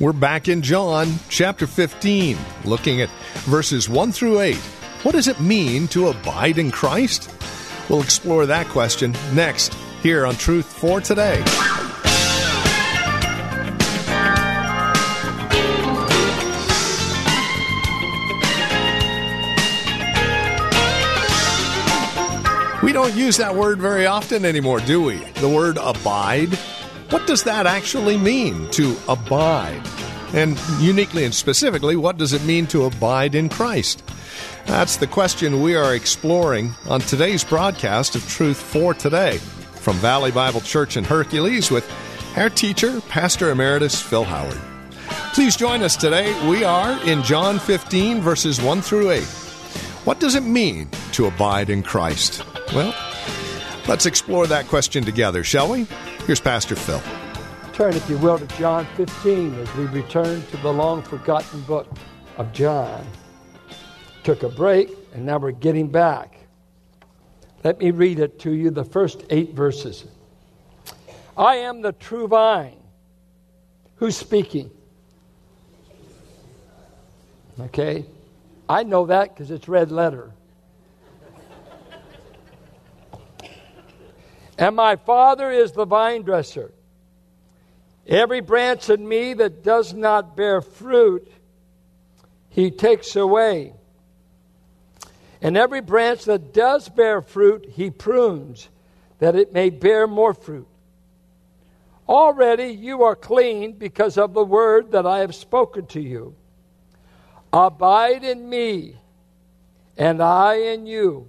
We're back in John chapter 15, looking at verses 1 through 8. What does it mean to abide in Christ? We'll explore that question next here on Truth for Today. We don't use that word very often anymore, do we? The word abide. What does that actually mean to abide? And uniquely and specifically, what does it mean to abide in Christ? That's the question we are exploring on today's broadcast of Truth for Today from Valley Bible Church in Hercules with our teacher, Pastor Emeritus Phil Howard. Please join us today. We are in John 15, verses 1 through 8. What does it mean to abide in Christ? Well, let's explore that question together, shall we? Here's Pastor Phil. Turn, if you will, to John 15 as we return to the long forgotten book of John. Took a break, and now we're getting back. Let me read it to you, the first eight verses. I am the true vine. Who's speaking? Okay? I know that because it's red letter. And my Father is the vine dresser. Every branch in me that does not bear fruit, he takes away. And every branch that does bear fruit, he prunes, that it may bear more fruit. Already you are clean because of the word that I have spoken to you. Abide in me, and I in you.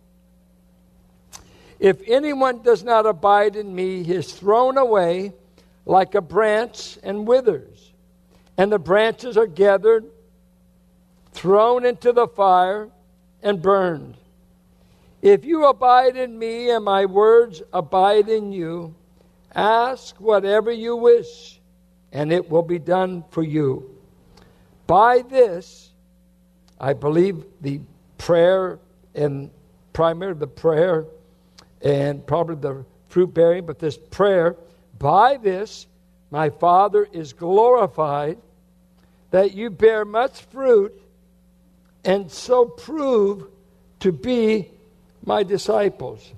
If anyone does not abide in me, he is thrown away like a branch and withers. And the branches are gathered, thrown into the fire, and burned. If you abide in me and my words abide in you, ask whatever you wish, and it will be done for you. By this, I believe the prayer and primarily the prayer and probably the fruit bearing, but this prayer, by this my Father is glorified, that you bear much fruit and so prove to be my disciples.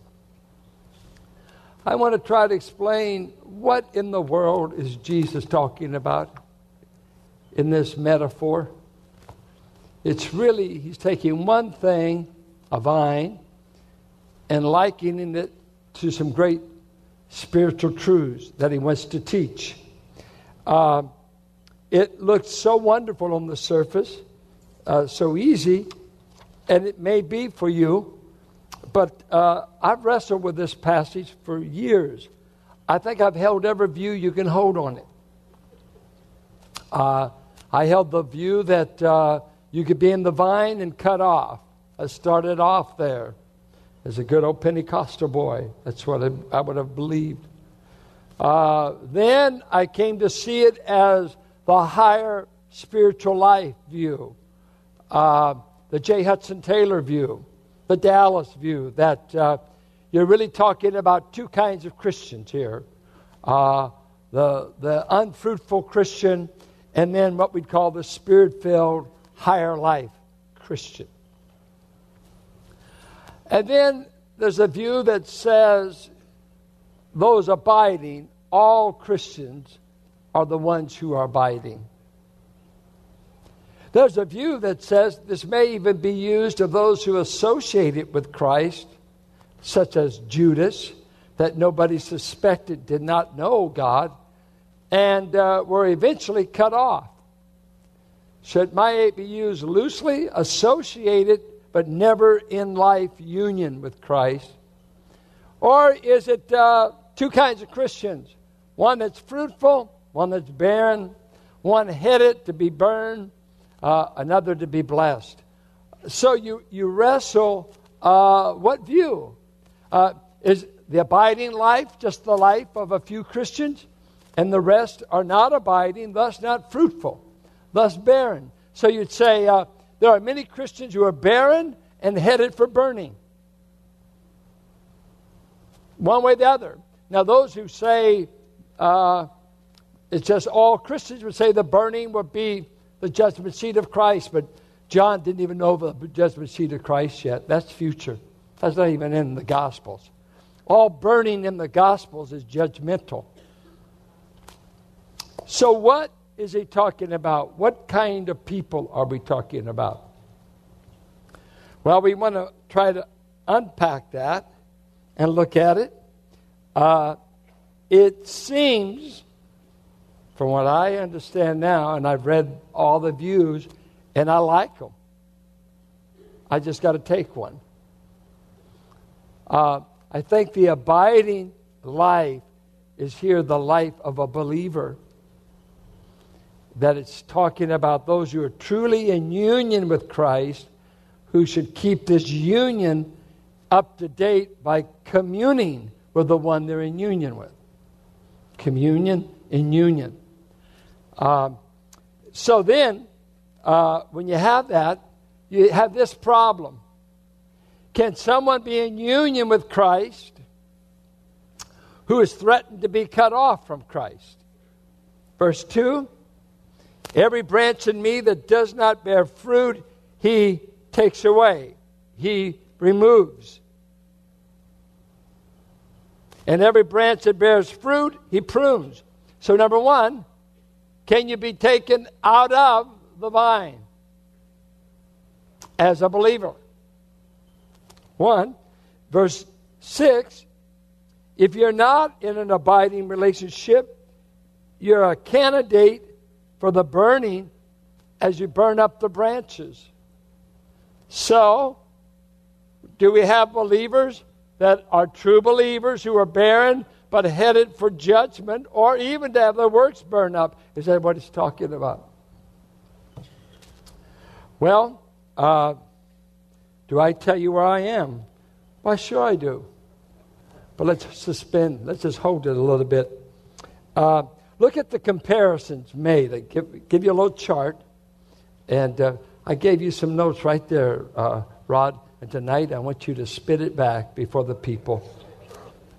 I want to try to explain what in the world is Jesus talking about in this metaphor. It's really, he's taking one thing, a vine, and likening it to some great spiritual truths that he wants to teach. Uh, it looked so wonderful on the surface, uh, so easy, and it may be for you, but uh, I've wrestled with this passage for years. I think I've held every view you can hold on it. Uh, I held the view that uh, you could be in the vine and cut off. I started off there as a good old Pentecostal boy. That's what I, I would have believed. Uh, then I came to see it as the higher spiritual life view, uh, the J. Hudson Taylor view, the Dallas view, that uh, you're really talking about two kinds of Christians here uh, the, the unfruitful Christian, and then what we'd call the spirit filled, higher life Christian. And then there's a view that says those abiding, all Christians are the ones who are abiding. There's a view that says this may even be used of those who associate it with Christ, such as Judas, that nobody suspected did not know God, and uh, were eventually cut off. So it might be used loosely, associated, but never in life union with Christ. Or is it uh, two kinds of Christians? One that's fruitful, one that's barren, one headed to be burned, uh, another to be blessed. So you, you wrestle uh, what view? Uh, is the abiding life just the life of a few Christians, and the rest are not abiding, thus not fruitful, thus barren? So you'd say uh, there are many Christians who are barren and headed for burning. One way or the other. Now, those who say uh, it's just all Christians would say the burning would be the judgment seat of Christ, but John didn't even know the judgment seat of Christ yet. That's future. That's not even in the Gospels. All burning in the Gospels is judgmental. So, what is he talking about? What kind of people are we talking about? Well, we want to try to unpack that and look at it. Uh, it seems from what I understand now, and I've read all the views, and I like them. I just got to take one. Uh, I think the abiding life is here the life of a believer. That it's talking about those who are truly in union with Christ, who should keep this union up to date by communing with the one they're in union with. Communion in union. Um, so then, uh, when you have that, you have this problem. Can someone be in union with Christ who is threatened to be cut off from Christ? Verse 2 Every branch in me that does not bear fruit, he takes away, he removes. And every branch that bears fruit, he prunes. So, number one, can you be taken out of the vine as a believer? One, verse 6 if you're not in an abiding relationship, you're a candidate for the burning as you burn up the branches. So, do we have believers that are true believers who are barren but headed for judgment or even to have their works burned up. Is that what he's talking about? Well, uh, do I tell you where I am? Why, sure I do. But let's suspend, let's just hold it a little bit. Uh, look at the comparisons made. I give, give you a little chart, and uh, I gave you some notes right there, uh, Rod. And tonight I want you to spit it back before the people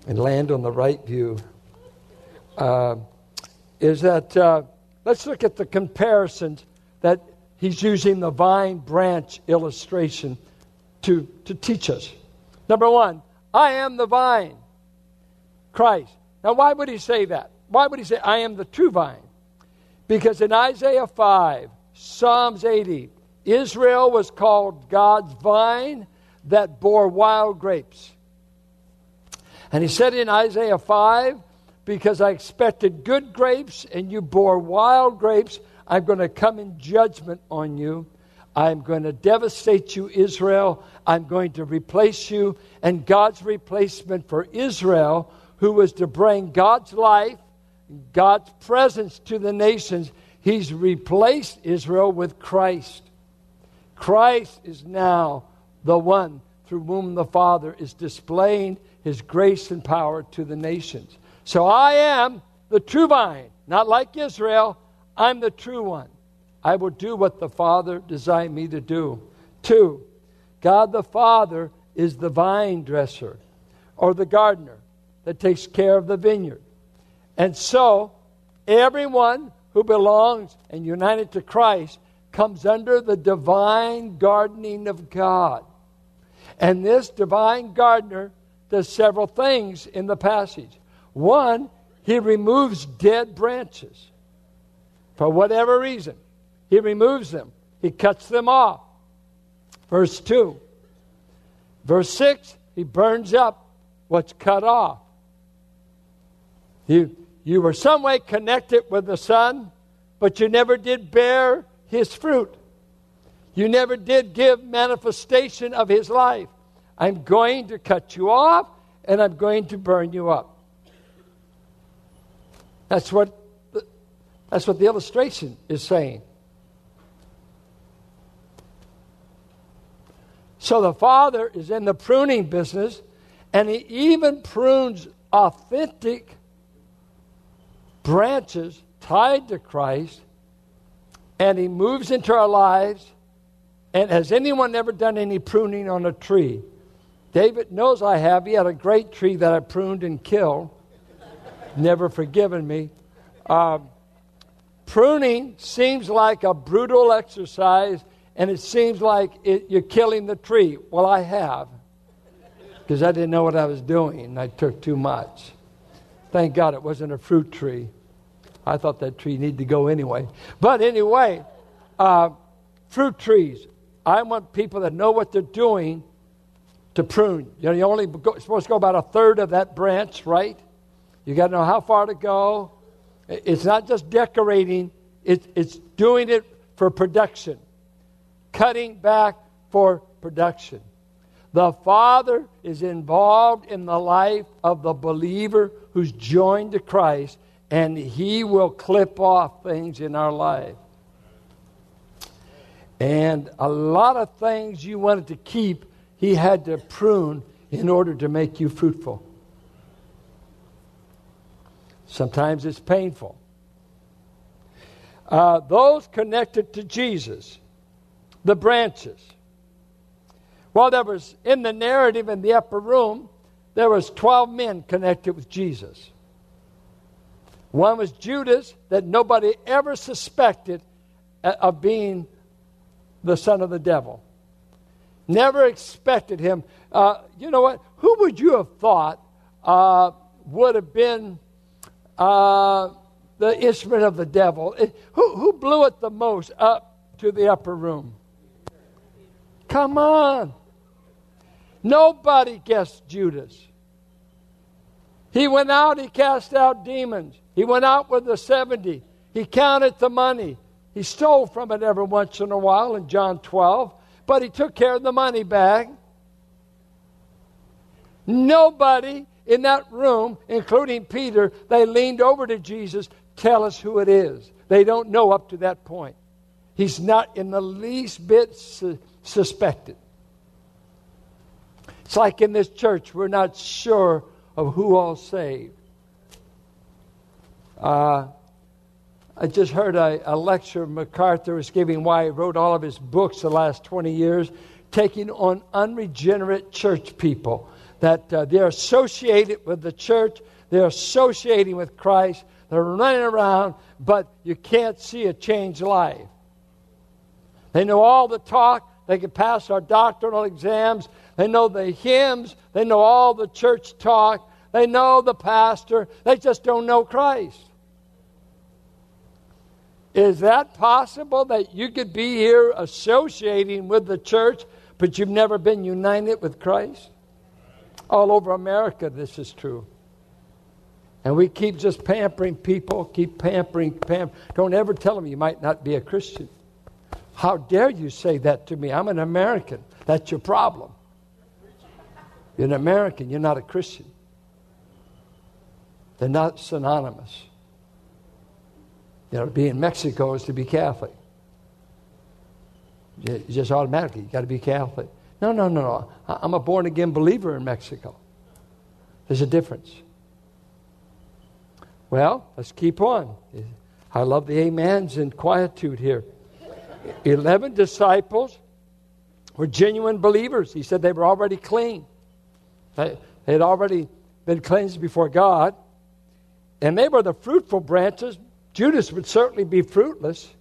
and land on the right view uh, is that uh, let's look at the comparisons that he's using the vine branch illustration to, to teach us. Number one, I am the vine, Christ. Now, why would he say that? Why would he say, I am the true vine? Because in Isaiah 5, Psalms 80, Israel was called God's vine that bore wild grapes. And he said in Isaiah 5, Because I expected good grapes and you bore wild grapes, I'm going to come in judgment on you. I'm going to devastate you, Israel. I'm going to replace you. And God's replacement for Israel, who was to bring God's life, God's presence to the nations, he's replaced Israel with Christ. Christ is now the one through whom the Father is displaying his grace and power to the nations. So I am the true vine, not like Israel. I'm the true one. I will do what the Father designed me to do. Two, God the Father is the vine dresser or the gardener that takes care of the vineyard. And so, everyone who belongs and united to Christ comes under the divine gardening of God. And this divine gardener does several things in the passage. One, he removes dead branches. For whatever reason, he removes them. he cuts them off. Verse 2. Verse 6, he burns up what's cut off. You, you were some way connected with the Son, but you never did bear his fruit. You never did give manifestation of his life. I'm going to cut you off and I'm going to burn you up. That's what the, that's what the illustration is saying. So the Father is in the pruning business, and He even prunes authentic branches tied to Christ, and He moves into our lives. And has anyone ever done any pruning on a tree? David knows I have. He had a great tree that I pruned and killed. Never forgiven me. Uh, pruning seems like a brutal exercise and it seems like it, you're killing the tree. Well, I have, because I didn't know what I was doing, I took too much. Thank God it wasn't a fruit tree. I thought that tree needed to go anyway. But anyway, uh, fruit trees. I want people that know what they're doing to prune. You know, you're only go, supposed to go about a third of that branch, right? You got to know how far to go. It's not just decorating; it, it's doing it for production cutting back for production. The Father is involved in the life of the believer who's joined to Christ, and He will clip off things in our life. And a lot of things you wanted to keep, He had to prune in order to make you fruitful. Sometimes it's painful. Uh, those connected to Jesus the branches. Well, there was in the narrative in the upper room, there was 12 men connected with Jesus. One was Judas that nobody ever suspected of being the son of the devil. Never expected him. Uh, you know what? Who would you have thought uh, would have been uh, the instrument of the devil? Who, who blew it the most up to the upper room? Come on. Nobody guessed Judas. He went out, he cast out demons. He went out with the 70. He counted the money. He stole from it every once in a while in John 12, but he took care of the money bag. Nobody in that room, including Peter, they leaned over to Jesus, tell us who it is. They don't know up to that point. He's not in the least bit suspected. It's like in this church, we're not sure of who all saved. Uh, I just heard a, a, lecture MacArthur was giving why he wrote all of his books the last 20 years, taking on unregenerate church people. That uh, they're associated with the church, they're associating with Christ, they're running around, but you can't see a changed life. They know all the talk, they can pass our doctrinal exams. They know the hymns. They know all the church talk. They know the pastor. They just don't know Christ. Is that possible that you could be here associating with the church, but you've never been united with Christ? All over America, this is true. And we keep just pampering people, keep pampering, pampering. Don't ever tell them you might not be a Christian. How dare you say that to me? I'm an American. That's your problem. You're an American, you're not a Christian. They're not synonymous. You know, to be in Mexico is to be Catholic. You just automatically, you got to be Catholic. No, no, no, no. I'm a born again believer in Mexico. There's a difference. Well, let's keep on. I love the amens and quietude here. 11 disciples were genuine believers. He said they were already clean. They had already been cleansed before God. And they were the fruitful branches. Judas would certainly be fruitless.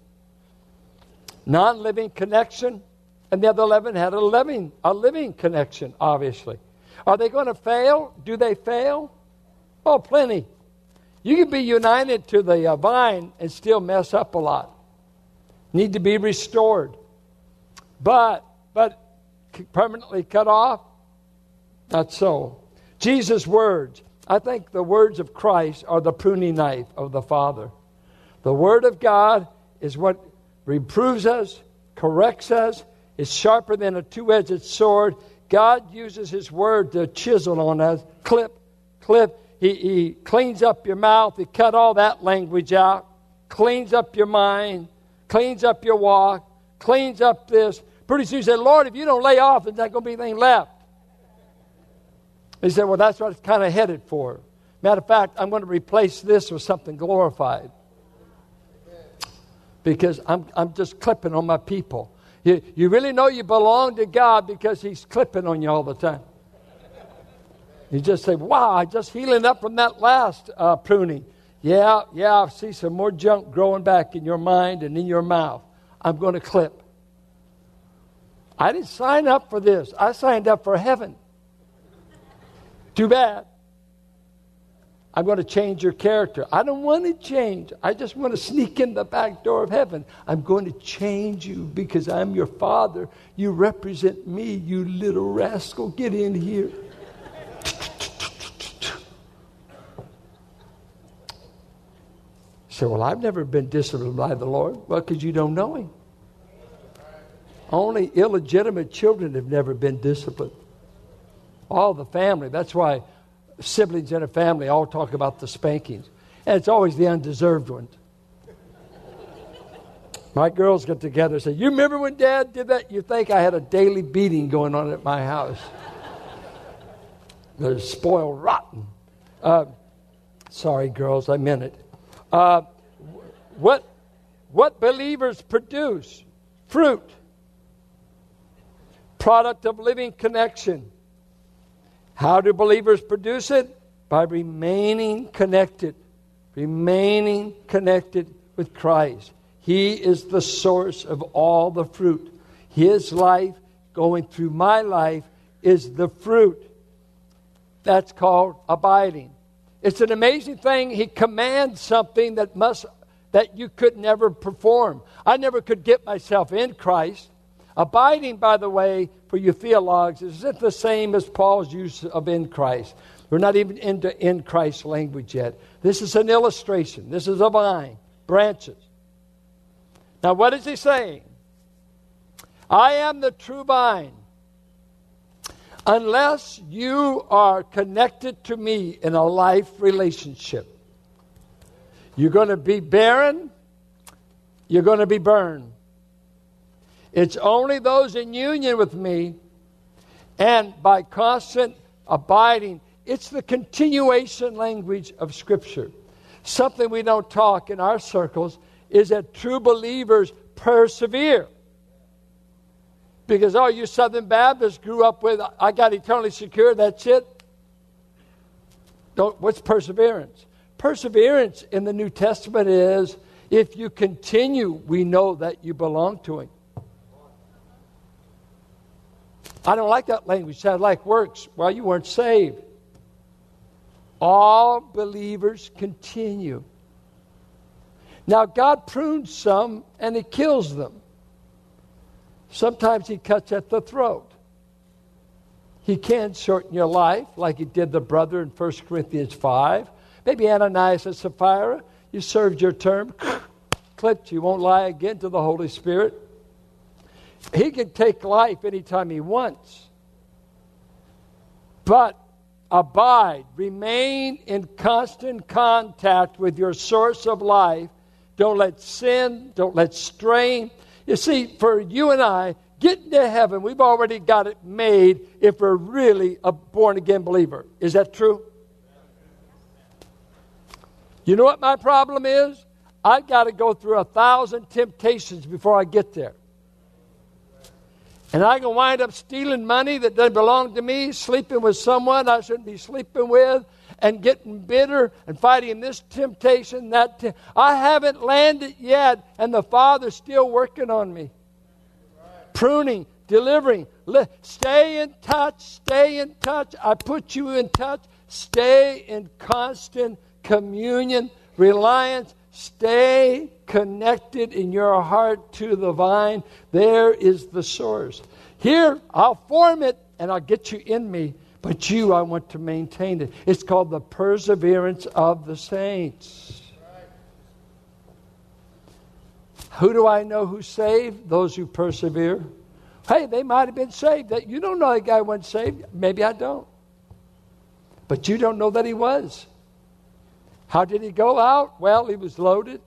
Non living connection. And the other 11 had a living, a living connection, obviously. Are they going to fail? Do they fail? Oh, plenty. You can be united to the uh, vine and still mess up a lot need to be restored. But, but permanently cut off? Not so. Jesus' words, I think the words of Christ are the pruning knife of the Father. The Word of God is what reproves us, corrects us, is sharper than a two edged sword. God uses His Word to chisel on us, clip, clip. He, he cleans up your mouth, He cut all that language out, cleans up your mind, cleans up your walk, cleans up this. Pretty soon you say, Lord, if you don't lay off, there's not going to be anything left. He said, Well, that's what it's kind of headed for. Matter of fact, I'm going to replace this with something glorified. Because I'm, I'm just clipping on my people. You, you really know you belong to God because He's clipping on you all the time. You just say, Wow, I just healing up from that last uh, pruning. Yeah, yeah, I see some more junk growing back in your mind and in your mouth. I'm going to clip. I didn't sign up for this, I signed up for heaven. Too bad. I'm going to change your character. I don't want to change. I just want to sneak in the back door of heaven. I'm going to change you because I'm your father. You represent me, you little rascal. Get in here. So, well, I've never been disciplined by the Lord. Well, because you don't know Him. Only illegitimate children have never been disciplined. All the family. That's why siblings in a family all talk about the spankings. And it's always the undeserved ones. My girls get together and say, You remember when dad did that? You think I had a daily beating going on at my house. They're spoiled rotten. Uh, sorry, girls, I meant it. Uh, what, what believers produce? Fruit. Product of living connection. How do believers produce it? By remaining connected. Remaining connected with Christ. He is the source of all the fruit. His life going through my life is the fruit. That's called abiding. It's an amazing thing. He commands something that must that you could never perform. I never could get myself in Christ. Abiding, by the way, for you theologues, is it the same as Paul's use of in Christ? We're not even into in Christ language yet. This is an illustration. This is a vine, branches. Now, what is he saying? I am the true vine. Unless you are connected to me in a life relationship, you're going to be barren, you're going to be burned. It's only those in union with me and by constant abiding. It's the continuation language of Scripture. Something we don't talk in our circles is that true believers persevere. Because, oh, you Southern Baptists grew up with, I got eternally secure, that's it. Don't, what's perseverance? Perseverance in the New Testament is if you continue, we know that you belong to Him. I don't like that language. Sounds like works. Well, you weren't saved. All believers continue. Now, God prunes some and He kills them. Sometimes He cuts at the throat. He can shorten your life, like He did the brother in 1 Corinthians 5. Maybe Ananias and Sapphira, you served your term, clipped, you won't lie again to the Holy Spirit. He can take life anytime he wants. But abide, remain in constant contact with your source of life. Don't let sin, don't let strain. You see, for you and I, getting to heaven, we've already got it made if we're really a born again believer. Is that true? You know what my problem is? I've got to go through a thousand temptations before I get there. And I can wind up stealing money that doesn't belong to me, sleeping with someone I shouldn't be sleeping with, and getting bitter and fighting this temptation, that. Te- I haven't landed yet, and the Father's still working on me. Pruning, delivering. Li- stay in touch, stay in touch. I put you in touch. Stay in constant communion, reliance, Stay connected in your heart to the vine. There is the source. Here, I'll form it and I'll get you in me, but you, I want to maintain it. It's called the perseverance of the saints. Who do I know who's saved? Those who persevere. Hey, they might have been saved. You don't know that guy wasn't saved. Maybe I don't. But you don't know that he was. How did he go out? Well, he was loaded,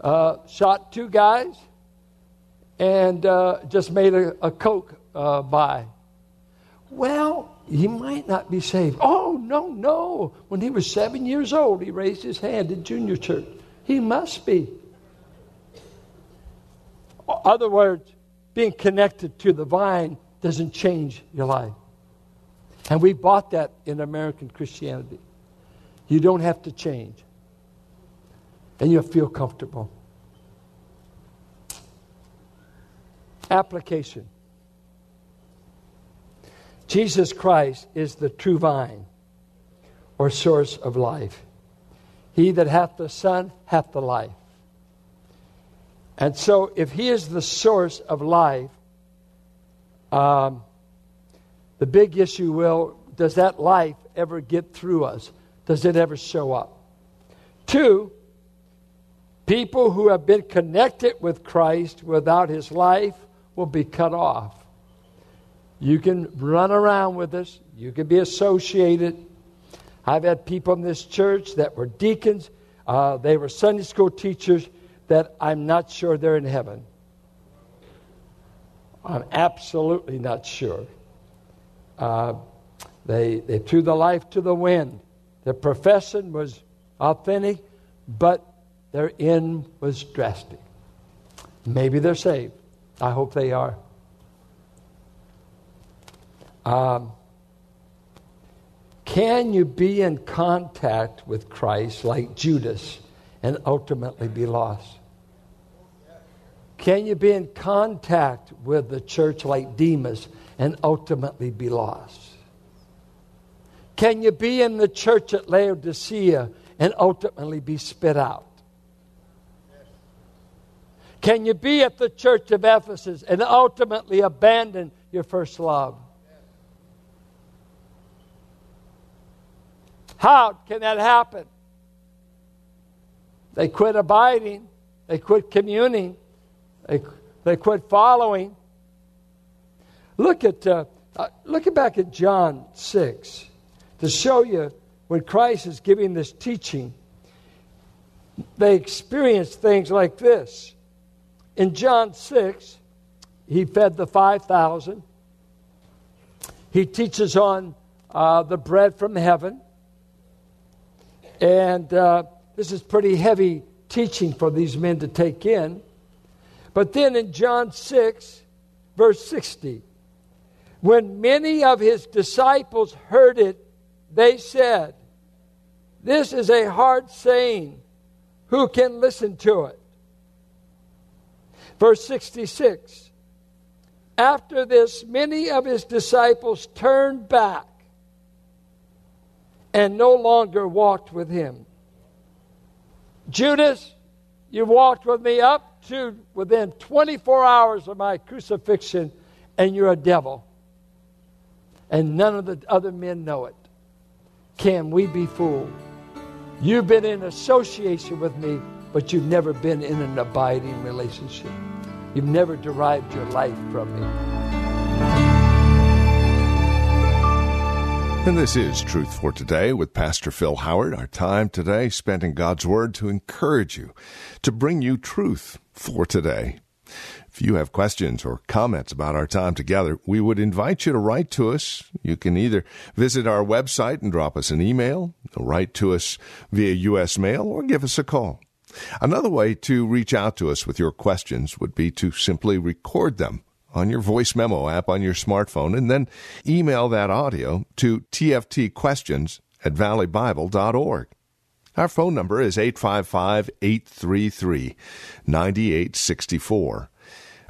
uh, shot two guys, and uh, just made a, a Coke uh, buy. Well, he might not be saved. Oh, no, no. When he was seven years old, he raised his hand in junior church. He must be. Other words, being connected to the vine doesn't change your life. And we bought that in American Christianity. You don't have to change. And you'll feel comfortable. Application Jesus Christ is the true vine or source of life. He that hath the Son hath the life. And so, if He is the source of life, um, the big issue will does that life ever get through us? Does it ever show up? Two, people who have been connected with Christ without His life will be cut off. You can run around with us, you can be associated. I've had people in this church that were deacons, uh, they were Sunday school teachers that I'm not sure they're in heaven. I'm absolutely not sure. Uh, they, they threw the life to the wind. Their profession was authentic, but their end was drastic. Maybe they're saved. I hope they are. Um, can you be in contact with Christ like Judas and ultimately be lost? Can you be in contact with the church like Demas and ultimately be lost? Can you be in the church at Laodicea and ultimately be spit out? Can you be at the church of Ephesus and ultimately abandon your first love? How can that happen? They quit abiding, they quit communing, they, they quit following. Look at uh, uh, look back at John six to show you when Christ is giving this teaching. They experience things like this. In John six, he fed the five thousand. He teaches on uh, the bread from heaven. And uh, this is pretty heavy teaching for these men to take in. But then in John 6, verse 60, when many of his disciples heard it, they said, This is a hard saying. Who can listen to it? Verse 66 After this, many of his disciples turned back and no longer walked with him. Judas, you walked with me up to within 24 hours of my crucifixion, and you're a devil. And none of the other men know it. Can we be fooled? You've been in association with me, but you've never been in an abiding relationship. You've never derived your life from me. And this is Truth for Today with Pastor Phil Howard. Our time today spent in God's Word to encourage you, to bring you truth for today. If you have questions or comments about our time together, we would invite you to write to us. You can either visit our website and drop us an email, write to us via U.S. mail, or give us a call. Another way to reach out to us with your questions would be to simply record them on your voice memo app on your smartphone and then email that audio to tftquestions at valleybible.org. Our phone number is 855 833 9864.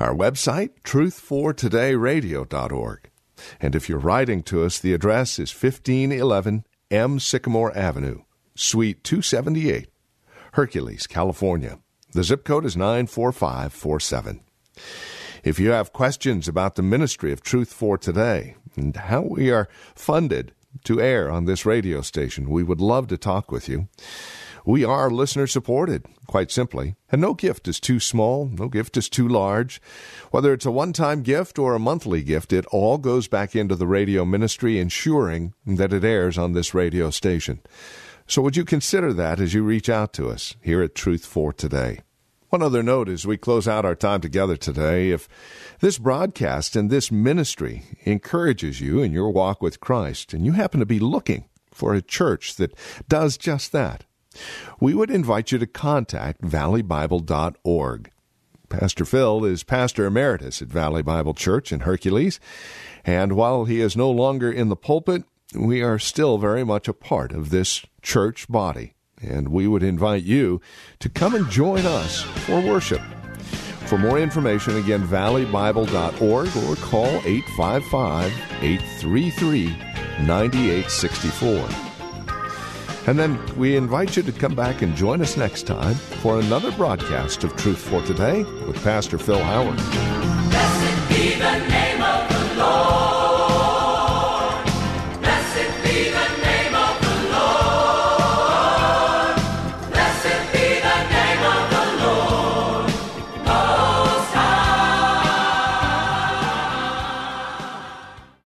Our website, truthfortodayradio.org. And if you're writing to us, the address is 1511 M. Sycamore Avenue, Suite 278, Hercules, California. The zip code is 94547. If you have questions about the ministry of Truth for Today and how we are funded to air on this radio station, we would love to talk with you. We are listener supported, quite simply, and no gift is too small, no gift is too large. Whether it's a one time gift or a monthly gift, it all goes back into the radio ministry, ensuring that it airs on this radio station. So would you consider that as you reach out to us here at Truth for Today? One other note as we close out our time together today if this broadcast and this ministry encourages you in your walk with Christ, and you happen to be looking for a church that does just that, we would invite you to contact valleybible.org. Pastor Phil is pastor emeritus at Valley Bible Church in Hercules, and while he is no longer in the pulpit, we are still very much a part of this church body, and we would invite you to come and join us for worship. For more information, again, valleybible.org or call 855 833 9864. And then we invite you to come back and join us next time for another broadcast of Truth for Today with Pastor Phil Howard.